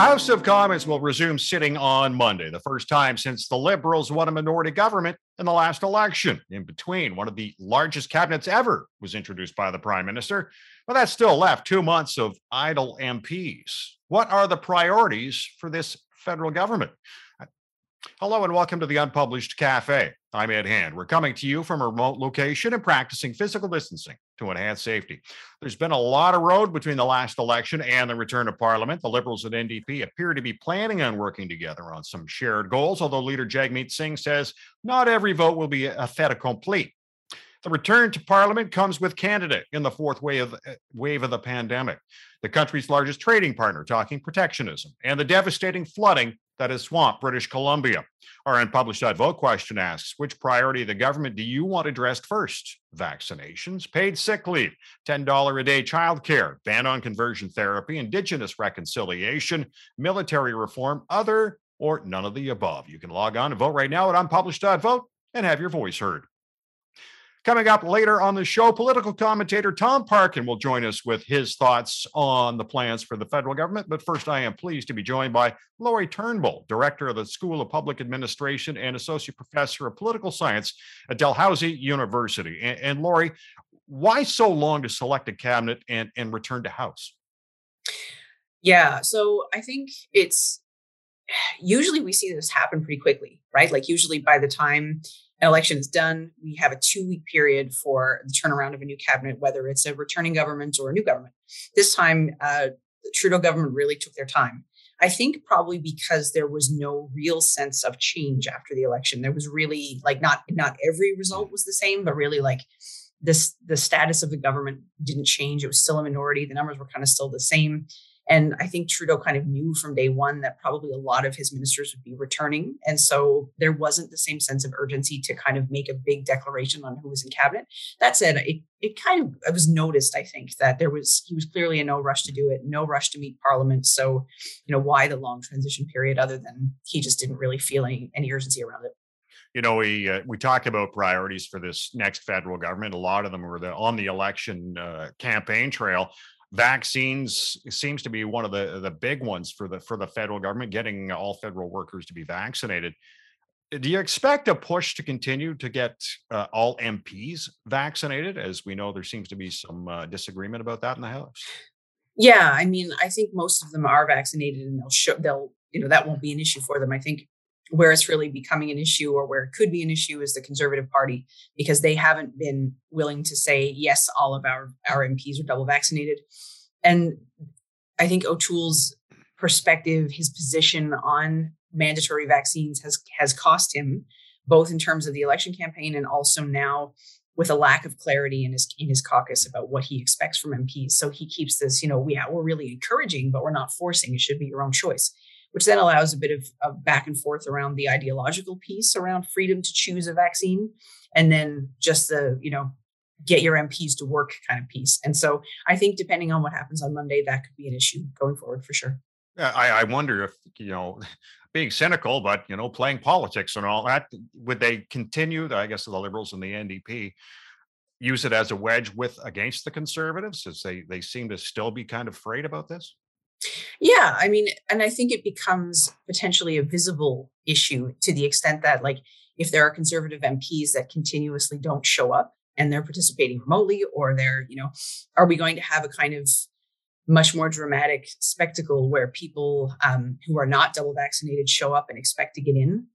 House of Commons will resume sitting on Monday, the first time since the Liberals won a minority government in the last election. In between, one of the largest cabinets ever was introduced by the Prime Minister, but that still left two months of idle MPs. What are the priorities for this federal government? Hello and welcome to the Unpublished Cafe. I'm Ed Hand. We're coming to you from a remote location and practicing physical distancing to enhance safety. There's been a lot of road between the last election and the return to Parliament. The Liberals and NDP appear to be planning on working together on some shared goals, although leader Jagmeet Singh says not every vote will be a fait accompli. The return to Parliament comes with Canada in the fourth wave of, eh, wave of the pandemic, the country's largest trading partner talking protectionism, and the devastating flooding that has swamped British Columbia. Our unpublished vote question asks Which priority of the government do you want addressed first? Vaccinations, paid sick leave, $10 a day childcare, ban on conversion therapy, Indigenous reconciliation, military reform, other, or none of the above. You can log on and vote right now at unpublished.vote and have your voice heard. Coming up later on the show, political commentator Tom Parkin will join us with his thoughts on the plans for the federal government. But first, I am pleased to be joined by Lori Turnbull, director of the School of Public Administration and associate professor of political science at Dalhousie University. And, and Lori, why so long to select a cabinet and, and return to House? Yeah, so I think it's usually we see this happen pretty quickly, right? Like usually by the time an election is done, we have a two week period for the turnaround of a new cabinet, whether it's a returning government or a new government. This time, uh, the Trudeau government really took their time. I think probably because there was no real sense of change after the election. There was really like not not every result was the same, but really like this the status of the government didn't change. It was still a minority. The numbers were kind of still the same. And I think Trudeau kind of knew from day one that probably a lot of his ministers would be returning. And so there wasn't the same sense of urgency to kind of make a big declaration on who was in cabinet. That said, it, it kind of it was noticed, I think, that there was he was clearly in no rush to do it, no rush to meet parliament. So, you know, why the long transition period other than he just didn't really feel any, any urgency around it you know we uh, we talk about priorities for this next federal government a lot of them were the, on the election uh, campaign trail vaccines seems to be one of the the big ones for the for the federal government getting all federal workers to be vaccinated do you expect a push to continue to get uh, all MPs vaccinated? As we know, there seems to be some uh, disagreement about that in the House. Yeah, I mean, I think most of them are vaccinated, and they'll show they'll you know that won't be an issue for them. I think where it's really becoming an issue or where it could be an issue is the conservative party because they haven't been willing to say yes all of our our mps are double vaccinated and i think o'toole's perspective his position on mandatory vaccines has has cost him both in terms of the election campaign and also now with a lack of clarity in his in his caucus about what he expects from MPs. So he keeps this, you know, we we're really encouraging, but we're not forcing. It should be your own choice which then allows a bit of, of back and forth around the ideological piece around freedom to choose a vaccine and then just the you know get your mps to work kind of piece. And so i think depending on what happens on monday that could be an issue going forward for sure. I, I wonder if you know being cynical but you know playing politics and all that would they continue i guess the liberals and the ndp use it as a wedge with against the conservatives as they they seem to still be kind of afraid about this yeah, I mean, and I think it becomes potentially a visible issue to the extent that, like, if there are conservative MPs that continuously don't show up and they're participating remotely, or they're, you know, are we going to have a kind of much more dramatic spectacle where people um, who are not double vaccinated show up and expect to get in?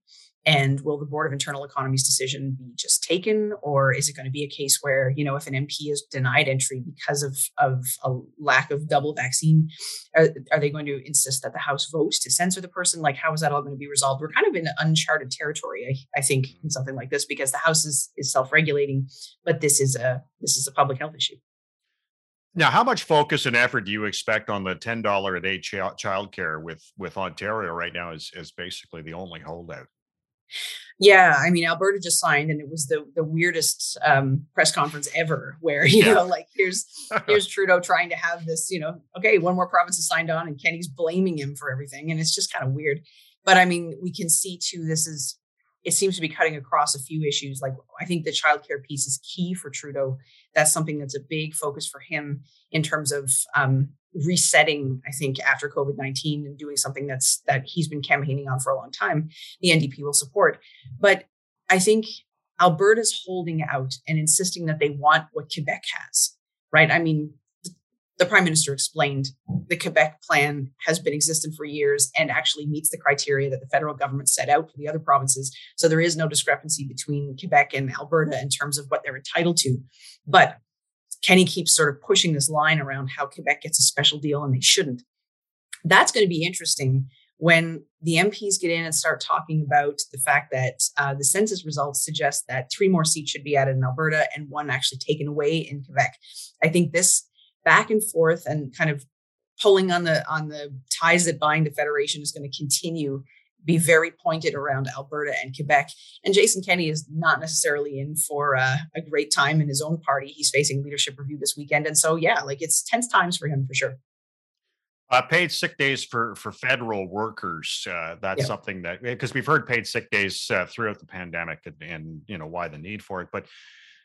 And will the Board of Internal Economy's decision be just taken, or is it going to be a case where, you know, if an MP is denied entry because of of a lack of double vaccine, are, are they going to insist that the House votes to censor the person? Like, how is that all going to be resolved? We're kind of in uncharted territory, I, I think, in something like this because the House is is self regulating, but this is a this is a public health issue. Now, how much focus and effort do you expect on the ten dollar a day ch- child care with with Ontario right now? Is is basically the only holdout. Yeah, I mean Alberta just signed, and it was the the weirdest um, press conference ever. Where you yeah. know, like here's here's Trudeau trying to have this, you know, okay, one more province is signed on, and Kenney's blaming him for everything, and it's just kind of weird. But I mean, we can see too. This is it seems to be cutting across a few issues. Like I think the childcare piece is key for Trudeau. That's something that's a big focus for him in terms of um, resetting, I think, after COVID 19 and doing something that's that he's been campaigning on for a long time, the NDP will support. But I think Alberta's holding out and insisting that they want what Quebec has, right? I mean, the prime minister explained the Quebec plan has been existent for years and actually meets the criteria that the federal government set out for the other provinces. So there is no discrepancy between Quebec and Alberta in terms of what they're entitled to. But Kenney keeps sort of pushing this line around how Quebec gets a special deal and they shouldn't. That's going to be interesting when the MPs get in and start talking about the fact that uh, the census results suggest that three more seats should be added in Alberta and one actually taken away in Quebec. I think this back and forth and kind of pulling on the on the ties that bind the federation is going to continue be very pointed around Alberta and Quebec. And Jason Kenney is not necessarily in for uh, a great time in his own party. He's facing leadership review this weekend, and so yeah, like it's tense times for him for sure. Uh, paid sick days for for federal workers. Uh, that's yeah. something that because we've heard paid sick days uh, throughout the pandemic and, and, you know why the need for it, but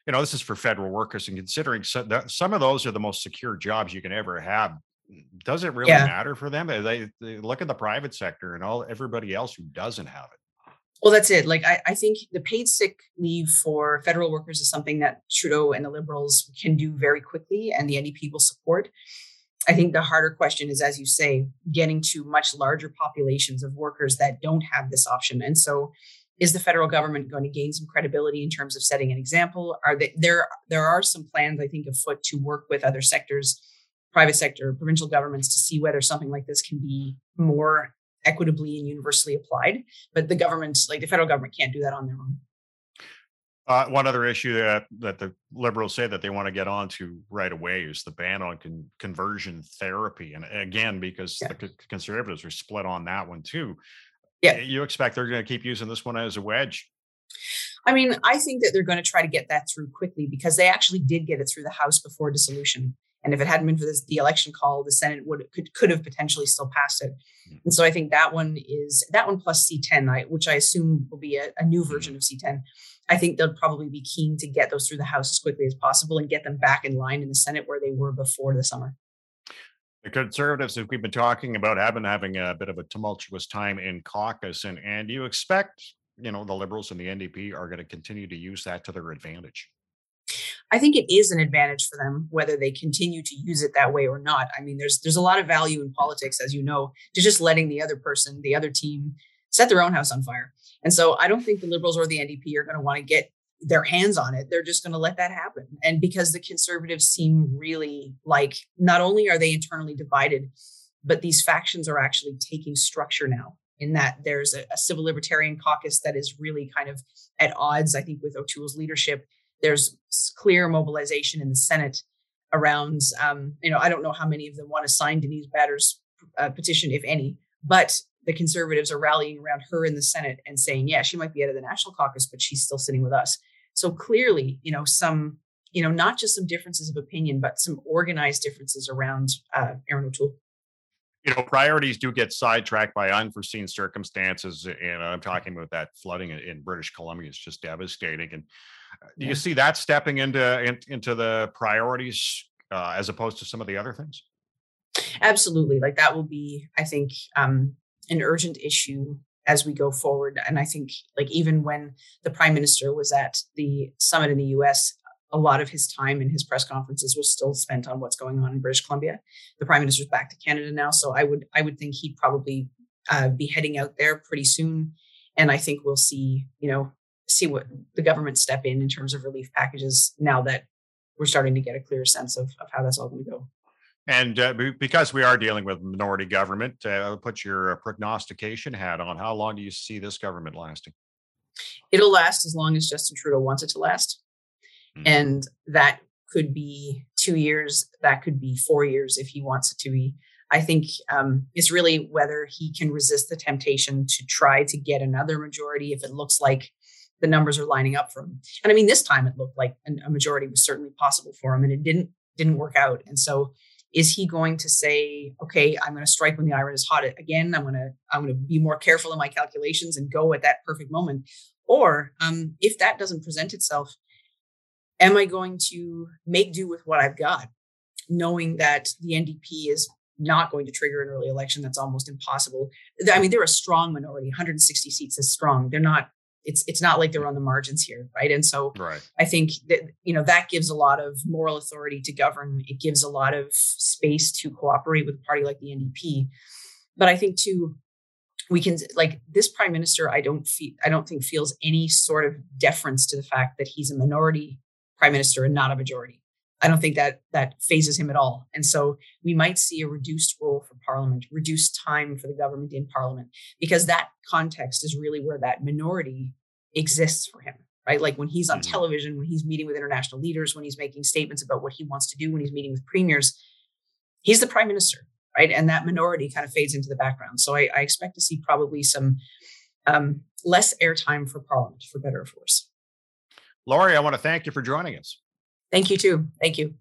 you know this is for federal workers and considering so that some of those are the most secure jobs you can ever have. Does it really yeah. matter for them? They, they look at the private sector and all everybody else who doesn't have it. Well, that's it. Like I, I think the paid sick leave for federal workers is something that Trudeau and the Liberals can do very quickly, and the NDP will support I think the harder question is, as you say, getting to much larger populations of workers that don't have this option. And so, is the federal government going to gain some credibility in terms of setting an example? Are they, there there are some plans I think afoot to work with other sectors, private sector, provincial governments to see whether something like this can be more equitably and universally applied. But the government, like the federal government, can't do that on their own. Uh, one other issue that that the liberals say that they want to get onto right away is the ban on con- conversion therapy, and again, because yeah. the conservatives are split on that one too. Yeah, you expect they're going to keep using this one as a wedge. I mean, I think that they're going to try to get that through quickly because they actually did get it through the House before dissolution. And if it hadn't been for this, the election call, the Senate would could could have potentially still passed it. Mm-hmm. And so I think that one is that one plus C10, I, which I assume will be a, a new mm-hmm. version of C10. I think they'll probably be keen to get those through the House as quickly as possible and get them back in line in the Senate where they were before the summer. The conservatives, as we've been talking about, have been having a bit of a tumultuous time in caucus, and and you expect, you know, the Liberals and the NDP are going to continue to use that to their advantage. I think it is an advantage for them whether they continue to use it that way or not. I mean, there's there's a lot of value in politics, as you know, to just letting the other person, the other team, set their own house on fire. And so I don't think the liberals or the NDP are going to want to get their hands on it. They're just going to let that happen. And because the conservatives seem really like not only are they internally divided, but these factions are actually taking structure now in that there's a, a civil libertarian caucus that is really kind of at odds, I think, with O'Toole's leadership there's clear mobilization in the Senate around, um, you know, I don't know how many of them want to sign Denise Batters' uh, petition, if any, but the conservatives are rallying around her in the Senate and saying, yeah, she might be out of the national caucus, but she's still sitting with us. So clearly, you know, some, you know, not just some differences of opinion, but some organized differences around uh, Erin O'Toole you know priorities do get sidetracked by unforeseen circumstances and i'm talking about that flooding in british columbia is just devastating and do you see that stepping into in, into the priorities uh, as opposed to some of the other things absolutely like that will be i think um, an urgent issue as we go forward and i think like even when the prime minister was at the summit in the us a lot of his time in his press conferences was still spent on what's going on in British Columbia. The prime minister's back to Canada now, so I would I would think he'd probably uh, be heading out there pretty soon, and I think we'll see you know see what the government step in in terms of relief packages now that we're starting to get a clear sense of, of how that's all going to go. And uh, because we are dealing with minority government, uh, put your uh, prognostication hat on. How long do you see this government lasting? It'll last as long as Justin Trudeau wants it to last. Mm-hmm. And that could be two years, that could be four years if he wants it to be. I think um, it's really whether he can resist the temptation to try to get another majority if it looks like the numbers are lining up for him. And I mean, this time it looked like a majority was certainly possible for him, and it didn't didn't work out. And so, is he going to say, "Okay, I'm going to strike when the iron is hot again. I'm going to I'm going to be more careful in my calculations and go at that perfect moment"? Or um, if that doesn't present itself, am I going to make do with what I've got, knowing that the NDP is not going to trigger an early election. That's almost impossible. I mean, they're a strong minority. 160 seats is strong. They're not. It's it's not like they're on the margins here, right? And so right. I think that you know that gives a lot of moral authority to govern. It gives a lot of space to cooperate with a party like the NDP. But I think too, we can like this prime minister. I don't feel. I don't think feels any sort of deference to the fact that he's a minority prime minister and not a majority. I don't think that that fazes him at all. And so we might see a reduced role for parliament, reduced time for the government in parliament, because that context is really where that minority exists for him, right? Like when he's on mm-hmm. television, when he's meeting with international leaders, when he's making statements about what he wants to do, when he's meeting with premiers, he's the prime minister, right? And that minority kind of fades into the background. So I, I expect to see probably some um, less airtime for parliament, for better or for worse. Lori, I want to thank you for joining us. Thank you too. Thank you.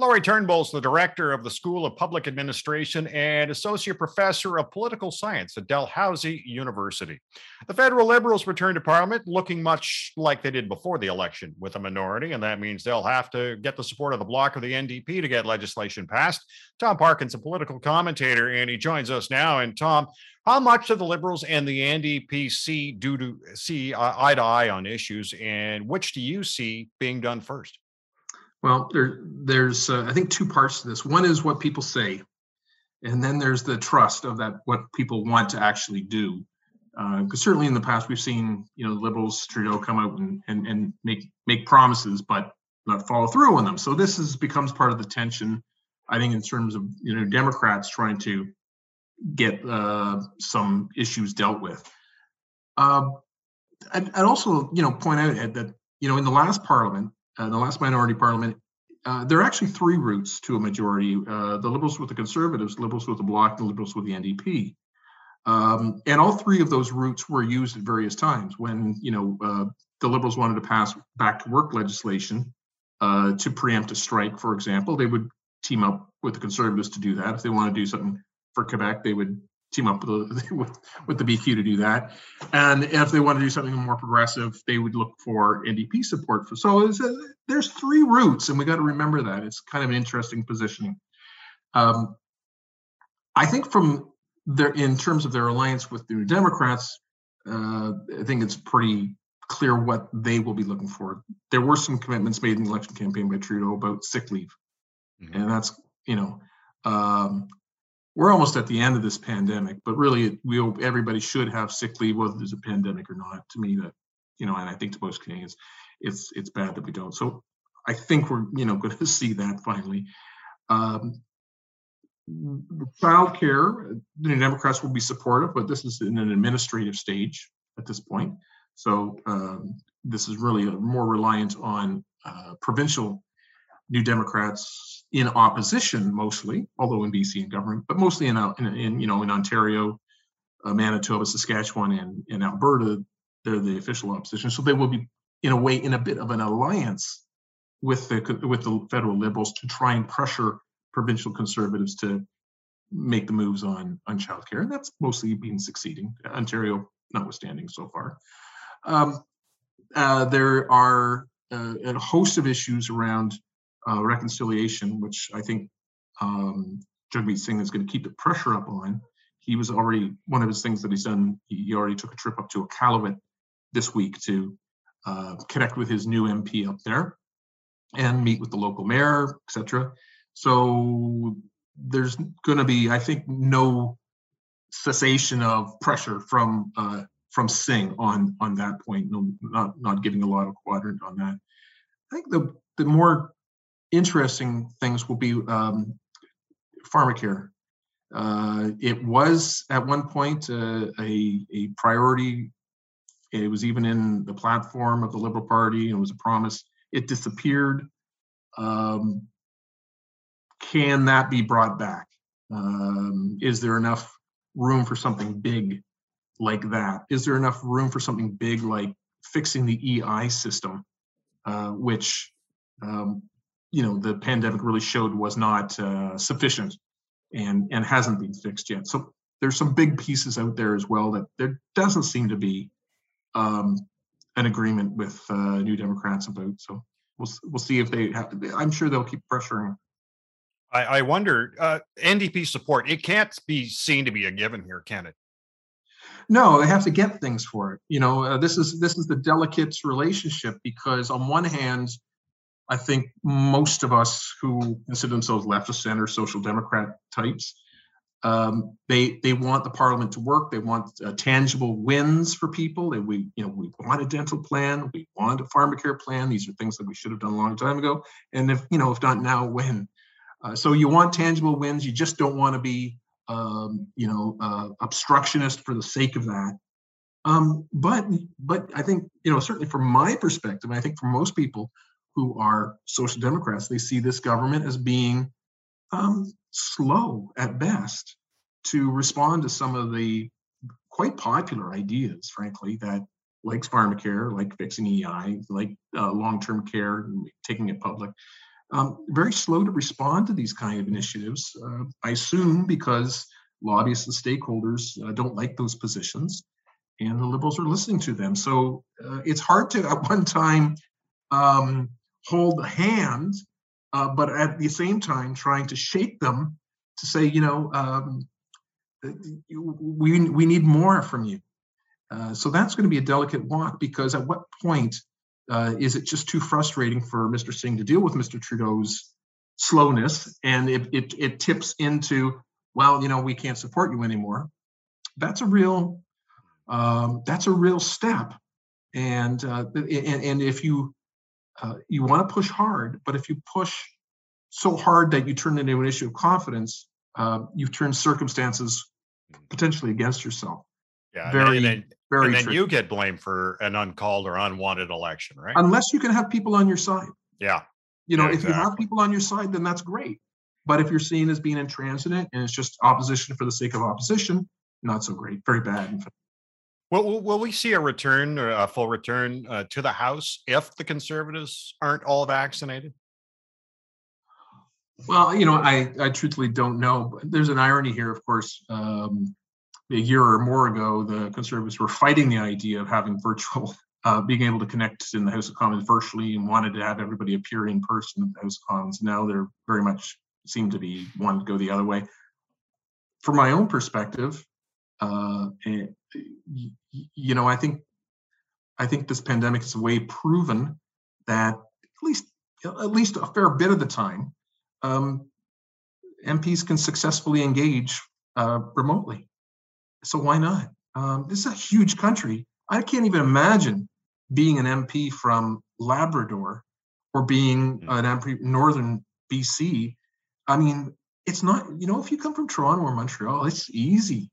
Lori Turnbull is the director of the School of Public Administration and associate professor of political science at Dalhousie University. The federal Liberals return to Parliament looking much like they did before the election with a minority, and that means they'll have to get the support of the bloc of the NDP to get legislation passed. Tom Parkin's a political commentator, and he joins us now. And Tom, how much do the Liberals and the NDP see do to see eye to eye on issues, and which do you see being done first? Well, there, there's uh, I think two parts to this. One is what people say, and then there's the trust of that what people want to actually do. Because uh, certainly in the past we've seen you know liberals Trudeau come out and, and and make make promises but not follow through on them. So this is becomes part of the tension. I think in terms of you know Democrats trying to get uh, some issues dealt with. Uh, I'd, I'd, also you know point out Ed, that you know in the last Parliament uh, the last minority parliament, uh, there are actually three routes to a majority: uh, the Liberals with the Conservatives, Liberals with the Bloc, the Liberals with the NDP. Um, and all three of those routes were used at various times. When you know uh, the Liberals wanted to pass back to work legislation uh, to preempt a strike, for example, they would team up with the Conservatives to do that. If they want to do something for Quebec, they would team up with the, with, with the BQ to do that. And if they want to do something more progressive, they would look for NDP support for. So a, there's three routes, and we got to remember that it's kind of an interesting positioning. Um, I think from their in terms of their alliance with the New Democrats, uh, I think it's pretty clear what they will be looking for. There were some commitments made in the election campaign by Trudeau about sick leave, mm-hmm. and that's you know um, we're almost at the end of this pandemic, but really, we everybody should have sick leave, whether there's a pandemic or not. To me, that you know, and I think to most Canadians, it's it's bad that we don't. So I think we're you know going to see that finally. Um, child care, the Democrats will be supportive, but this is in an administrative stage at this point. So um, this is really more reliant on uh, provincial New Democrats in opposition, mostly, although in BC in government, but mostly in, in, in you know in Ontario, uh, Manitoba, Saskatchewan, and in Alberta, they're the official opposition. So they will be in a way in a bit of an alliance with the with the federal Liberals to try and pressure provincial Conservatives to make the moves on on childcare, and that's mostly been succeeding. Ontario, notwithstanding, so far. Um, uh, there are uh, a host of issues around uh, reconciliation, which I think um, Jagmeet Singh is going to keep the pressure up on. He was already one of his things that he's done. He already took a trip up to Iqaluit this week to uh, connect with his new MP up there and meet with the local mayor, etc. So there's going to be, I think, no cessation of pressure from uh, from Singh on on that point. No, not not giving a lot of quadrant on that. I think the the more interesting things will be um, pharmacare. Uh, it was at one point uh, a, a priority. It was even in the platform of the Liberal Party it was a promise. It disappeared. Um, can that be brought back? Um, is there enough room for something big like that? Is there enough room for something big like fixing the EI system, uh, which um, you know the pandemic really showed was not uh, sufficient and and hasn't been fixed yet. So there's some big pieces out there as well that there doesn't seem to be um, an agreement with uh, New Democrats about. So we'll we'll see if they have. I'm sure they'll keep pressuring I, I wonder, uh, NDP support, it can't be seen to be a given here, can it? No, they have to get things for it. You know, uh, this is this is the delicate relationship because on one hand, I think most of us who consider themselves left of center, social democrat types, um, they they want the parliament to work. They want uh, tangible wins for people. We you know we want a dental plan. We want a pharmacare plan. These are things that we should have done a long time ago. And if you know if not now, when? Uh, so you want tangible wins. You just don't want to be um, you know uh, obstructionist for the sake of that. Um, but but I think you know certainly from my perspective, I think for most people who are social democrats, they see this government as being um, slow at best to respond to some of the quite popular ideas, frankly, that like pharmacare, like fixing EI, like uh, long-term care, taking it public, um, very slow to respond to these kind of initiatives. Uh, I assume because lobbyists and stakeholders uh, don't like those positions, and the liberals are listening to them. So uh, it's hard to at one time um, hold a hand uh, but at the same time trying to shake them to say, you know, um, we we need more from you. Uh, so that's going to be a delicate walk because at what point uh, is it just too frustrating for Mr. Singh to deal with Mr. Trudeau's slowness, and it it, it tips into, well, you know, we can't support you anymore. That's a real um, that's a real step, and uh, and, and if you uh, you want to push hard, but if you push so hard that you turn it into an issue of confidence, uh, you've turned circumstances potentially against yourself. Yeah, very, and then, very. And then you get blamed for an uncalled or unwanted election, right? Unless you can have people on your side. Yeah. You know, yeah, if exactly. you have people on your side, then that's great. But if you're seen as being intransigent and it's just opposition for the sake of opposition, not so great. Very bad. Will, will we see a return or a full return uh, to the House if the Conservatives aren't all vaccinated? Well, you know, I, I truthfully don't know. There's an irony here, of course. Um, a year or more ago, the Conservatives were fighting the idea of having virtual, uh, being able to connect in the House of Commons virtually and wanted to have everybody appear in person at the House of Commons. Now they're very much seem to be wanting to go the other way. From my own perspective, uh, you know, I think I think this pandemic has way proven that at least at least a fair bit of the time, um, MPs can successfully engage uh, remotely. So why not? Um, this is a huge country. I can't even imagine being an MP from Labrador or being mm. an MP northern BC. I mean, it's not. You know, if you come from Toronto or Montreal, it's easy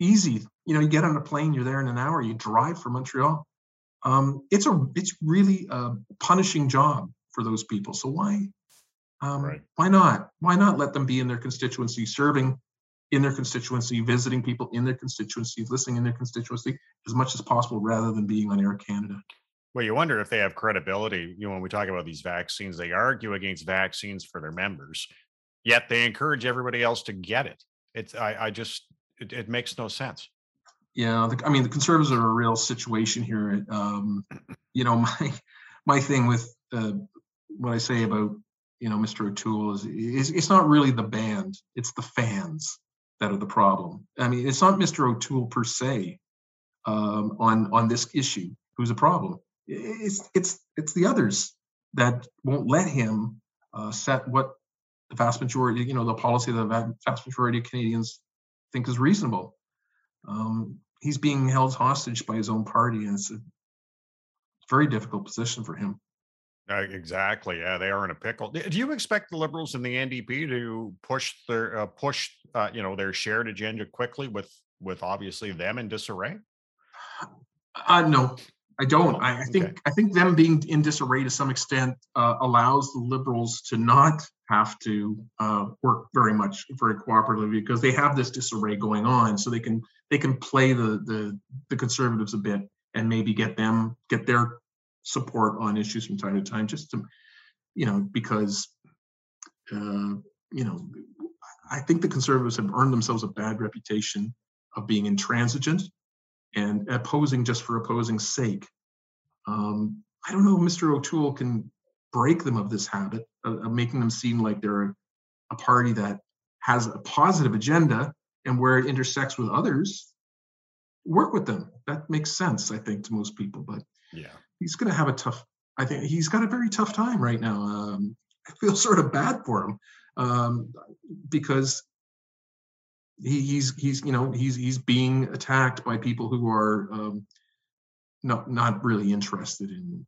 easy. You know, you get on a plane, you're there in an hour, you drive from Montreal. Um, it's a it's really a punishing job for those people. So why um, right. why not? Why not let them be in their constituency, serving in their constituency, visiting people in their constituency, listening in their constituency as much as possible, rather than being on Air Canada. Well, you wonder if they have credibility. You know, when we talk about these vaccines, they argue against vaccines for their members, yet they encourage everybody else to get it. It's I, I just it, it makes no sense. Yeah, the, I mean the conservatives are a real situation here. Um, you know, my my thing with uh, what I say about you know Mr. O'Toole is, is it's not really the band; it's the fans that are the problem. I mean, it's not Mr. O'Toole per se um, on on this issue who's a problem. It's it's it's the others that won't let him uh, set what the vast majority, you know, the policy of the vast majority of Canadians think is reasonable. Um, he's being held hostage by his own party, and it's a very difficult position for him. Uh, exactly. Yeah, they are in a pickle. Do you expect the Liberals and the NDP to push their uh, push uh, you know their shared agenda quickly with with obviously them in disarray? Uh, no, I don't. I, I think okay. I think them being in disarray to some extent uh, allows the Liberals to not have to uh, work very much very cooperatively because they have this disarray going on. So they can they can play the the the conservatives a bit and maybe get them get their support on issues from time to time just to you know because uh, you know i think the conservatives have earned themselves a bad reputation of being intransigent and opposing just for opposing's sake. Um, i don't know if mr o'toole can break them of this habit of, of making them seem like they're a party that has a positive agenda and where it intersects with others, work with them. That makes sense, I think, to most people. But Yeah. he's going to have a tough. I think he's got a very tough time right now. Um, I feel sort of bad for him um, because he, he's he's you know he's he's being attacked by people who are um, not not really interested in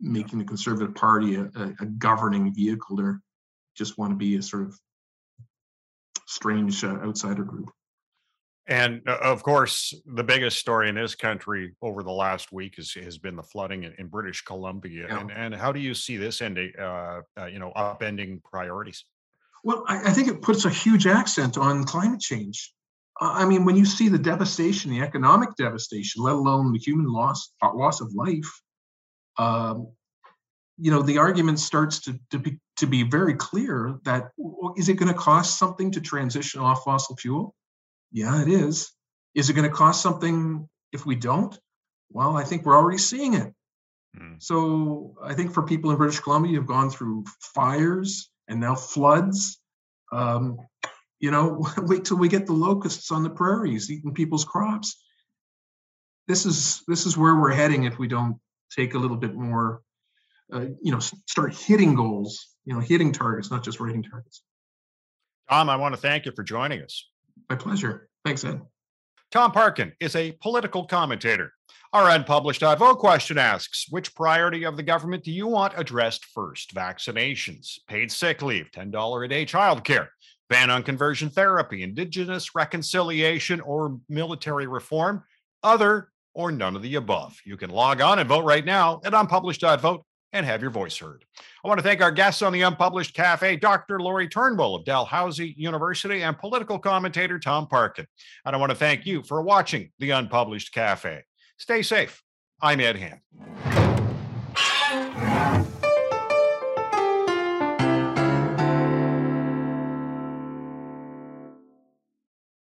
making the Conservative Party a, a, a governing vehicle. They just want to be a sort of strange uh, outsider group. And uh, of course, the biggest story in this country over the last week is, has been the flooding in, in British Columbia. Yeah. And, and how do you see this ending, uh, uh, you know, upending priorities? Well, I, I think it puts a huge accent on climate change. Uh, I mean, when you see the devastation, the economic devastation, let alone the human loss uh, loss of life, um, you know, the argument starts to to be to be very clear that is it going to cost something to transition off fossil fuel? Yeah, it is. Is it going to cost something if we don't? Well, I think we're already seeing it. Mm. So I think for people in British Columbia who've gone through fires and now floods, um, you know, wait till we get the locusts on the prairies eating people's crops. This is this is where we're heading if we don't take a little bit more, uh, you know, start hitting goals, you know, hitting targets, not just writing targets. Tom, I want to thank you for joining us. My pleasure. Thanks, Ed. Tom Parkin is a political commentator. Our unpublished IVO question asks Which priority of the government do you want addressed first? Vaccinations, paid sick leave, $10 a day childcare, ban on conversion therapy, indigenous reconciliation, or military reform? Other or none of the above. You can log on and vote right now at unpublished.vote and have your voice heard. I want to thank our guests on the Unpublished Cafe, Dr. Lori Turnbull of Dalhousie University and political commentator Tom Parkin. And I want to thank you for watching the Unpublished Cafe. Stay safe. I'm Ed Hand.